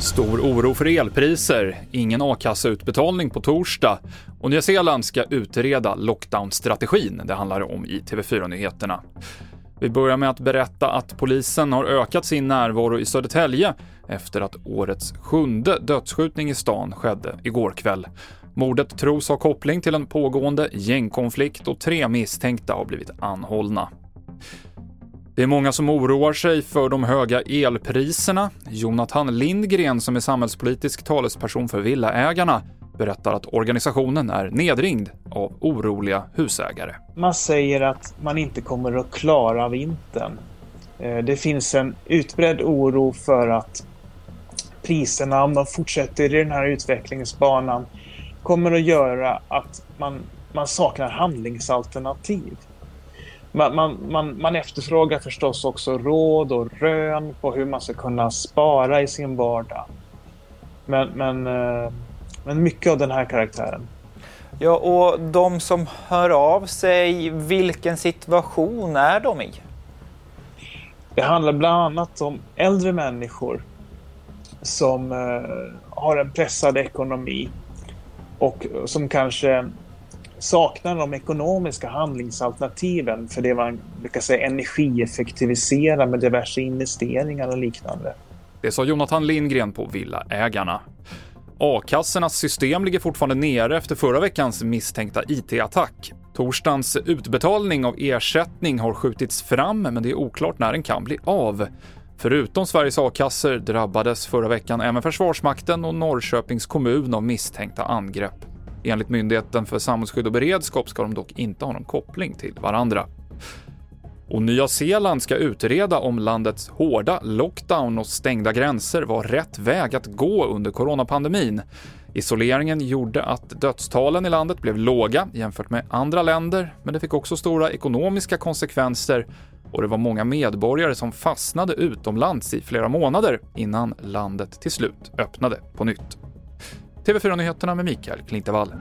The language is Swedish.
Stor oro för elpriser, ingen a-kasseutbetalning på torsdag och Nya Zeeland ska utreda lockdown-strategin det handlar om i TV4-nyheterna. Vi börjar med att berätta att polisen har ökat sin närvaro i Södertälje efter att årets sjunde dödsskjutning i stan skedde igår kväll. Mordet tros ha koppling till en pågående gängkonflikt och tre misstänkta har blivit anhållna. Det är många som oroar sig för de höga elpriserna. Jonathan Lindgren, som är samhällspolitisk talesperson för Villaägarna, berättar att organisationen är nedringd av oroliga husägare. Man säger att man inte kommer att klara vintern. Eh, det finns en utbredd oro för att priserna, om de fortsätter i den här utvecklingsbanan, kommer att göra att man, man saknar handlingsalternativ. Man, man, man, man efterfrågar förstås också råd och rön på hur man ska kunna spara i sin vardag. Men, men, eh, men mycket av den här karaktären. Ja, och de som hör av sig, vilken situation är de i? Det handlar bland annat om äldre människor som eh, har en pressad ekonomi och som kanske saknar de ekonomiska handlingsalternativen för det man brukar säga energieffektivisera med diverse investeringar och liknande. Det sa Jonathan Lindgren på Villaägarna. A-kassornas system ligger fortfarande nere efter förra veckans misstänkta IT-attack. Torsdagens utbetalning av ersättning har skjutits fram, men det är oklart när den kan bli av. Förutom Sveriges a-kassor drabbades förra veckan även Försvarsmakten och Norrköpings kommun av misstänkta angrepp. Enligt Myndigheten för samhällsskydd och beredskap ska de dock inte ha någon koppling till varandra. Och Nya Zeeland ska utreda om landets hårda lockdown och stängda gränser var rätt väg att gå under coronapandemin. Isoleringen gjorde att dödstalen i landet blev låga jämfört med andra länder, men det fick också stora ekonomiska konsekvenser och det var många medborgare som fastnade utomlands i flera månader innan landet till slut öppnade på nytt. TV4-nyheterna med Mikael Klintevall.